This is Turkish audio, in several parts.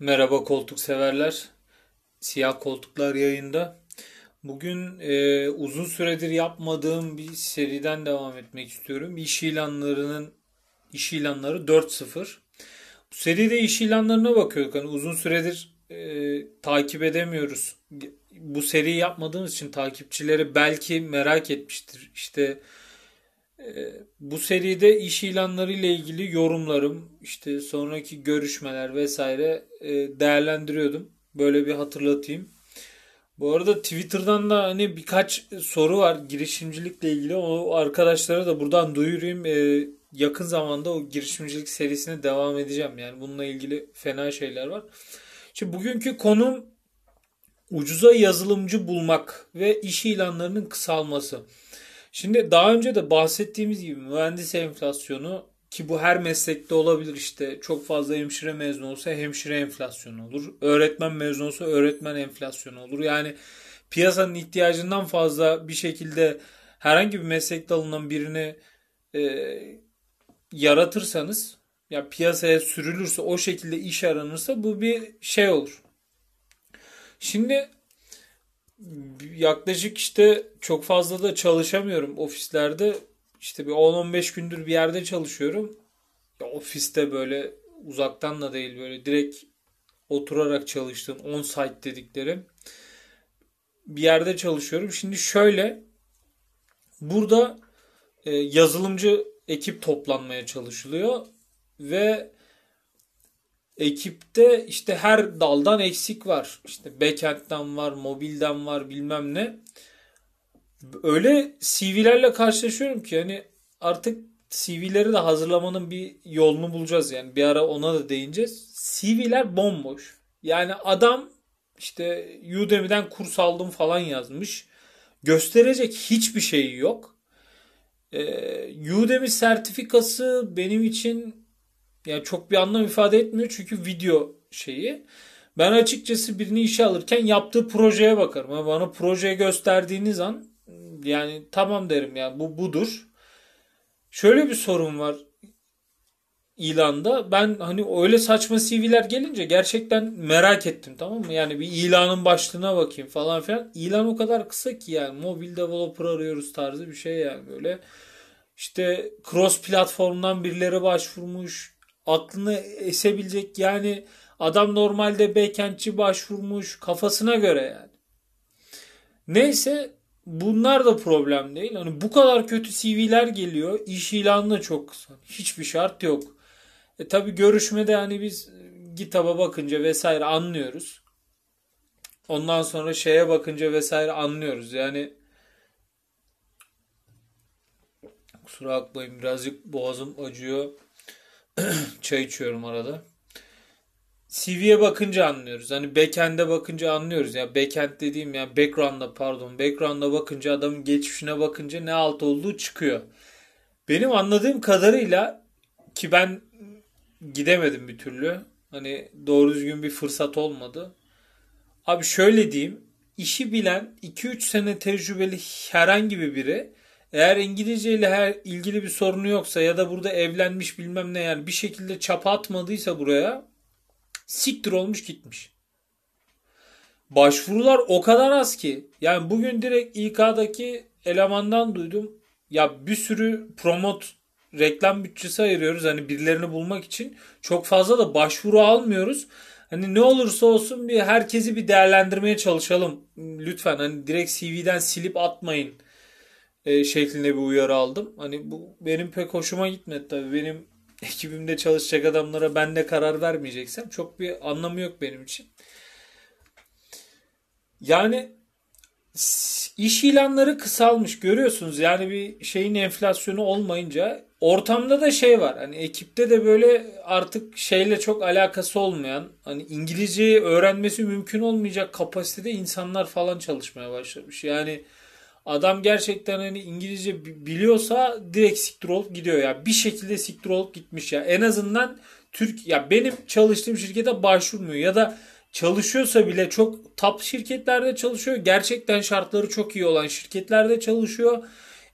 Merhaba koltuk severler. Siyah koltuklar yayında. Bugün e, uzun süredir yapmadığım bir seriden devam etmek istiyorum. İş ilanlarının iş ilanları 4.0. Bu seride iş ilanlarına bakıyorduk. Hani uzun süredir e, takip edemiyoruz. Bu seriyi yapmadığımız için takipçileri belki merak etmiştir. İşte bu seride iş ilanları ile ilgili yorumlarım, işte sonraki görüşmeler vesaire e, değerlendiriyordum. Böyle bir hatırlatayım. Bu arada Twitter'dan da hani birkaç soru var girişimcilikle ilgili. O arkadaşlara da buradan duyurayım. Ee, yakın zamanda o girişimcilik serisine devam edeceğim. Yani bununla ilgili fena şeyler var. Şimdi bugünkü konum ucuza yazılımcı bulmak ve iş ilanlarının kısalması. Şimdi daha önce de bahsettiğimiz gibi mühendis enflasyonu ki bu her meslekte olabilir işte çok fazla hemşire mezunu olsa hemşire enflasyonu olur. Öğretmen mezunu olsa öğretmen enflasyonu olur. Yani piyasanın ihtiyacından fazla bir şekilde herhangi bir meslek dalından birini e, yaratırsanız ya piyasaya sürülürse o şekilde iş aranırsa bu bir şey olur. Şimdi yaklaşık işte çok fazla da çalışamıyorum ofislerde. İşte bir 10-15 gündür bir yerde çalışıyorum. Ya ofiste böyle uzaktan da değil böyle direkt oturarak çalıştığım on site dediklerim bir yerde çalışıyorum. Şimdi şöyle burada e, yazılımcı ekip toplanmaya çalışılıyor ve ekipte işte her daldan eksik var. İşte backend'den var, mobilden var bilmem ne. Öyle CV'lerle karşılaşıyorum ki hani artık CV'leri de hazırlamanın bir yolunu bulacağız yani. Bir ara ona da değineceğiz. CV'ler bomboş. Yani adam işte Udemy'den kurs aldım falan yazmış. Gösterecek hiçbir şey yok. Ee, Udemy sertifikası benim için yani çok bir anlam ifade etmiyor çünkü video şeyi. Ben açıkçası birini işe alırken yaptığı projeye bakarım. Yani bana projeyi gösterdiğiniz an yani tamam derim yani bu budur. Şöyle bir sorun var ilanda. Ben hani öyle saçma CV'ler gelince gerçekten merak ettim tamam mı? Yani bir ilanın başlığına bakayım falan filan. İlan o kadar kısa ki yani mobil developer arıyoruz tarzı bir şey yani böyle. İşte cross platformdan birileri başvurmuş aklını esebilecek yani adam normalde backendçi başvurmuş kafasına göre yani. Neyse bunlar da problem değil. Hani bu kadar kötü CV'ler geliyor. İş ilanı çok kısa. Hiçbir şart yok. E tabi görüşmede hani biz GitHub'a bakınca vesaire anlıyoruz. Ondan sonra şeye bakınca vesaire anlıyoruz. Yani kusura bakmayın birazcık boğazım acıyor. Çay içiyorum arada. CV'ye bakınca anlıyoruz. Hani backend'e bakınca anlıyoruz. Ya backend dediğim ya background'a pardon. Background'a bakınca adamın geçmişine bakınca ne alt olduğu çıkıyor. Benim anladığım kadarıyla ki ben gidemedim bir türlü. Hani doğru düzgün bir fırsat olmadı. Abi şöyle diyeyim. işi bilen 2-3 sene tecrübeli herhangi bir biri eğer İngilizce ile her ilgili bir sorunu yoksa ya da burada evlenmiş bilmem ne yani bir şekilde çapa atmadıysa buraya siktir olmuş gitmiş. Başvurular o kadar az ki. Yani bugün direkt İK'daki elemandan duydum. Ya bir sürü promot reklam bütçesi ayırıyoruz hani birilerini bulmak için. Çok fazla da başvuru almıyoruz. Hani ne olursa olsun bir herkesi bir değerlendirmeye çalışalım. Lütfen hani direkt CV'den silip atmayın e, şeklinde bir uyarı aldım. Hani bu benim pek hoşuma gitmedi tabii. Benim ekibimde çalışacak adamlara ben de karar vermeyeceksem çok bir anlamı yok benim için. Yani iş ilanları kısalmış görüyorsunuz. Yani bir şeyin enflasyonu olmayınca ortamda da şey var. Hani ekipte de böyle artık şeyle çok alakası olmayan hani İngilizceyi öğrenmesi mümkün olmayacak kapasitede insanlar falan çalışmaya başlamış. Yani Adam gerçekten hani İngilizce biliyorsa direkt siktir olup gidiyor ya. Bir şekilde siktir olup gitmiş ya. En azından Türk ya benim çalıştığım şirkete başvurmuyor ya da çalışıyorsa bile çok top şirketlerde çalışıyor. Gerçekten şartları çok iyi olan şirketlerde çalışıyor.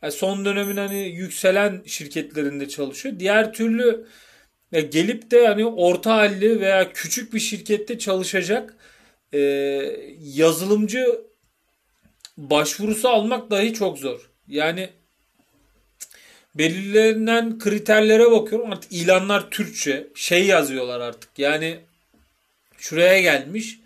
Yani son dönemin hani yükselen şirketlerinde çalışıyor. Diğer türlü ya gelip de hani orta halli veya küçük bir şirkette çalışacak e, yazılımcı başvurusu almak dahi çok zor. Yani belirlenen kriterlere bakıyorum. Artık ilanlar Türkçe. Şey yazıyorlar artık. Yani şuraya gelmiş.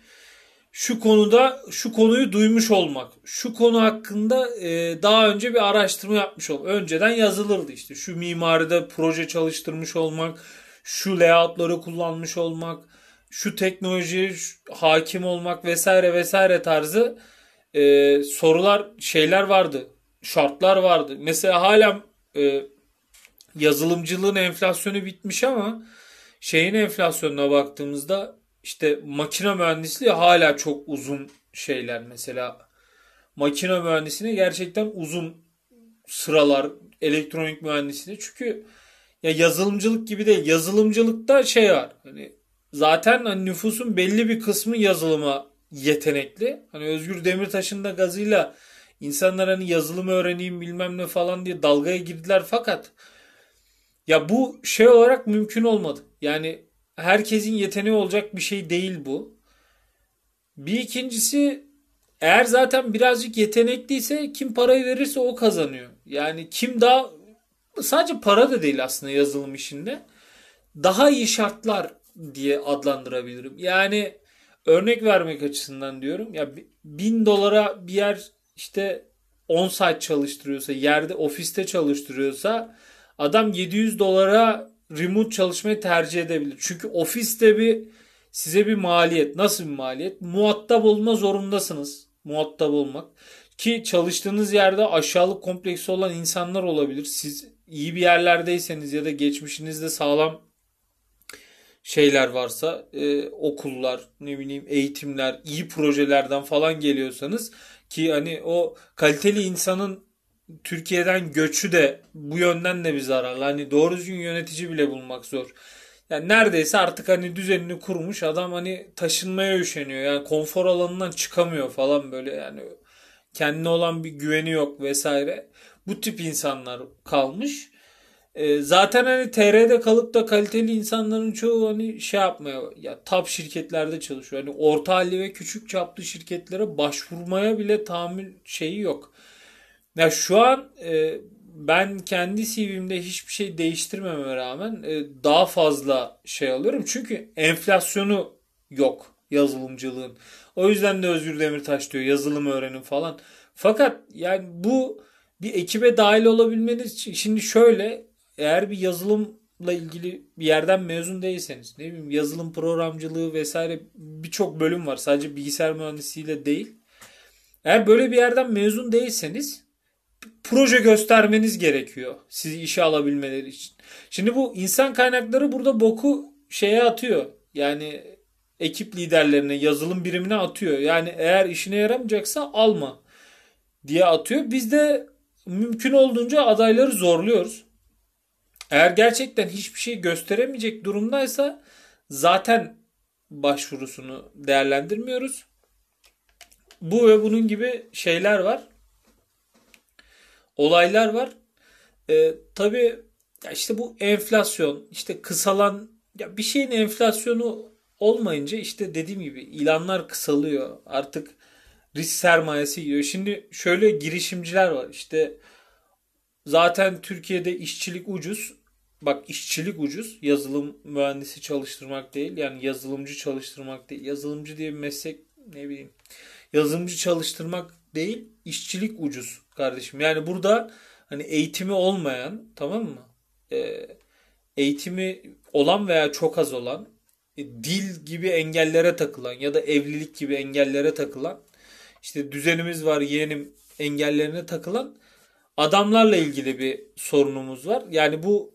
Şu konuda şu konuyu duymuş olmak. Şu konu hakkında e, daha önce bir araştırma yapmış olmak önceden yazılırdı işte. Şu mimaride proje çalıştırmış olmak şu layoutları kullanmış olmak şu teknolojiye hakim olmak vesaire vesaire tarzı e, sorular şeyler vardı şartlar vardı. Mesela hala e, yazılımcılığın enflasyonu bitmiş ama şeyin enflasyonuna baktığımızda işte makine mühendisliği hala çok uzun şeyler. Mesela makine mühendisliğine gerçekten uzun sıralar elektronik mühendisliği çünkü ya yazılımcılık gibi değil yazılımcılıkta şey var. Hani zaten hani nüfusun belli bir kısmı yazılıma yetenekli hani Özgür Demirtaş'ın da gazıyla İnsanlar hani yazılım öğreneyim bilmem ne falan diye dalgaya girdiler fakat ya bu şey olarak mümkün olmadı. Yani herkesin yeteneği olacak bir şey değil bu. Bir ikincisi eğer zaten birazcık yetenekliyse kim parayı verirse o kazanıyor. Yani kim daha sadece para da değil aslında yazılım işinde. Daha iyi şartlar diye adlandırabilirim. Yani örnek vermek açısından diyorum. Ya bin dolara bir yer işte 10 saat çalıştırıyorsa, yerde ofiste çalıştırıyorsa adam 700 dolara remote çalışmayı tercih edebilir. Çünkü ofiste bir size bir maliyet. Nasıl bir maliyet? Muhatap olma zorundasınız. Muhatap olmak. Ki çalıştığınız yerde aşağılık kompleksi olan insanlar olabilir. Siz iyi bir yerlerdeyseniz ya da geçmişinizde sağlam şeyler varsa e, okullar ne bileyim eğitimler iyi projelerden falan geliyorsanız ki hani o kaliteli insanın Türkiye'den göçü de bu yönden de bir zararlı. Hani doğru düzgün yönetici bile bulmak zor. Yani neredeyse artık hani düzenini kurmuş adam hani taşınmaya üşeniyor. Yani konfor alanından çıkamıyor falan böyle yani kendine olan bir güveni yok vesaire. Bu tip insanlar kalmış. E, zaten hani TR'de kalıp da kaliteli insanların çoğu hani şey yapmaya ya top şirketlerde çalışıyor. Hani orta halli ve küçük çaplı şirketlere başvurmaya bile tahammül şeyi yok. Ya şu an e, ben kendi CV'mde hiçbir şey değiştirmeme rağmen e, daha fazla şey alıyorum. Çünkü enflasyonu yok yazılımcılığın. O yüzden de Özgür Demirtaş diyor yazılım öğrenin falan. Fakat yani bu bir ekibe dahil olabilmeniz için şimdi şöyle eğer bir yazılımla ilgili bir yerden mezun değilseniz ne bileyim yazılım programcılığı vesaire birçok bölüm var. Sadece bilgisayar mühendisliğiyle değil. Eğer böyle bir yerden mezun değilseniz proje göstermeniz gerekiyor sizi işe alabilmeleri için. Şimdi bu insan kaynakları burada boku şeye atıyor. Yani ekip liderlerine, yazılım birimine atıyor. Yani eğer işine yaramayacaksa alma diye atıyor. Biz de mümkün olduğunca adayları zorluyoruz. Eğer gerçekten hiçbir şey gösteremeyecek durumdaysa zaten başvurusunu değerlendirmiyoruz. Bu ve bunun gibi şeyler var. Olaylar var. Ee, tabii işte bu enflasyon, işte kısalan ya bir şeyin enflasyonu olmayınca işte dediğim gibi ilanlar kısalıyor. Artık risk sermayesi gidiyor. Şimdi şöyle girişimciler var. İşte zaten Türkiye'de işçilik ucuz bak işçilik ucuz. Yazılım mühendisi çalıştırmak değil. Yani yazılımcı çalıştırmak değil. Yazılımcı diye bir meslek ne bileyim. Yazılımcı çalıştırmak değil. işçilik ucuz kardeşim. Yani burada hani eğitimi olmayan tamam mı? Ee, eğitimi olan veya çok az olan e, dil gibi engellere takılan ya da evlilik gibi engellere takılan işte düzenimiz var yeğenim engellerine takılan adamlarla ilgili bir sorunumuz var. Yani bu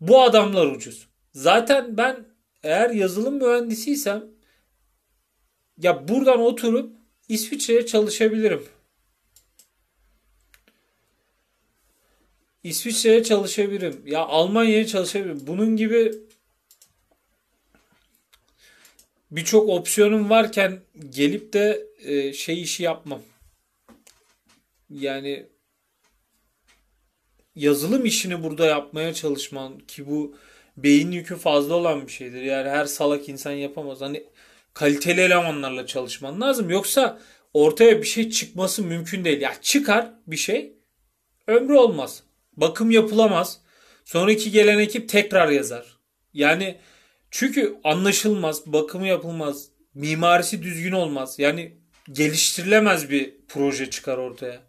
bu adamlar ucuz. Zaten ben eğer yazılım mühendisiysem ya buradan oturup İsviçre'ye çalışabilirim. İsviçre'ye çalışabilirim. Ya Almanya'ya çalışabilirim. Bunun gibi birçok opsiyonum varken gelip de e, şey işi yapmam. Yani yazılım işini burada yapmaya çalışman ki bu beyin yükü fazla olan bir şeydir. Yani her salak insan yapamaz. Hani kaliteli elemanlarla çalışman lazım. Yoksa ortaya bir şey çıkması mümkün değil. Ya çıkar bir şey ömrü olmaz. Bakım yapılamaz. Sonraki gelen ekip tekrar yazar. Yani çünkü anlaşılmaz, bakımı yapılmaz, mimarisi düzgün olmaz. Yani geliştirilemez bir proje çıkar ortaya.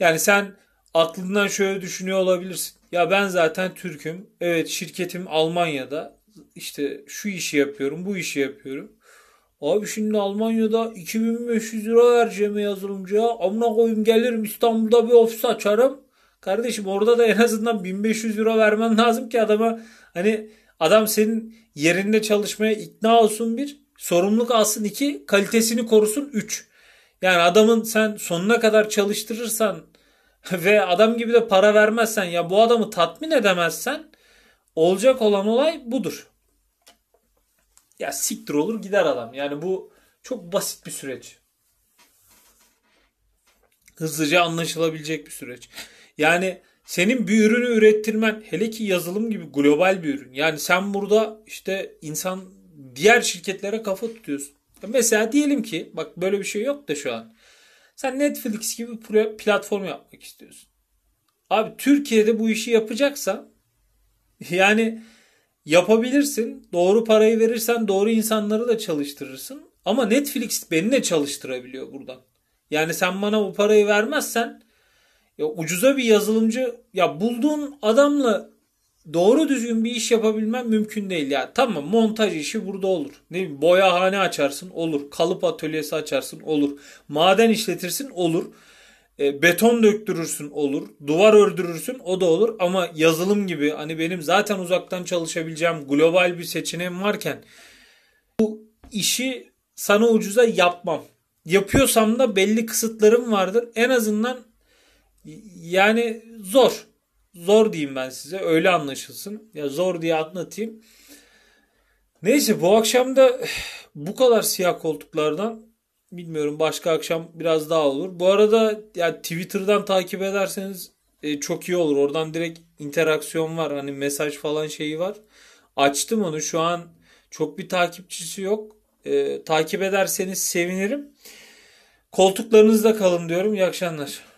Yani sen aklından şöyle düşünüyor olabilirsin. Ya ben zaten Türk'üm. Evet şirketim Almanya'da. İşte şu işi yapıyorum, bu işi yapıyorum. Abi şimdi Almanya'da 2500 lira vereceğim yazılımcıya. Amına koyayım gelirim İstanbul'da bir ofis açarım. Kardeşim orada da en azından 1500 euro vermen lazım ki adama hani adam senin yerinde çalışmaya ikna olsun bir, sorumluluk alsın iki, kalitesini korusun üç. Yani adamın sen sonuna kadar çalıştırırsan ve adam gibi de para vermezsen ya bu adamı tatmin edemezsen olacak olan olay budur. Ya siktir olur gider adam. Yani bu çok basit bir süreç. Hızlıca anlaşılabilecek bir süreç. Yani senin bir ürünü ürettirmen hele ki yazılım gibi global bir ürün. Yani sen burada işte insan diğer şirketlere kafa tutuyorsun. Mesela diyelim ki bak böyle bir şey yok da şu an. Sen Netflix gibi bir platform yapmak istiyorsun. Abi Türkiye'de bu işi yapacaksan yani yapabilirsin. Doğru parayı verirsen doğru insanları da çalıştırırsın. Ama Netflix beni de çalıştırabiliyor buradan. Yani sen bana bu parayı vermezsen ya ucuza bir yazılımcı ya bulduğun adamla doğru düzgün bir iş yapabilmen mümkün değil ya. Tamam montaj işi burada olur. Ne bileyim boyahane açarsın olur. Kalıp atölyesi açarsın olur. Maden işletirsin olur. E, beton döktürürsün olur. Duvar ördürürsün o da olur. Ama yazılım gibi hani benim zaten uzaktan çalışabileceğim global bir seçeneğim varken bu işi sana ucuza yapmam. Yapıyorsam da belli kısıtlarım vardır. En azından yani zor. Zor diyeyim ben size. Öyle anlaşılsın. Ya zor diye anlatayım. Neyse bu akşam da bu kadar siyah koltuklardan bilmiyorum başka akşam biraz daha olur. Bu arada ya Twitter'dan takip ederseniz e, çok iyi olur. Oradan direkt interaksiyon var. Hani mesaj falan şeyi var. Açtım onu. Şu an çok bir takipçisi yok. E, takip ederseniz sevinirim. Koltuklarınızda kalın diyorum. İyi akşamlar.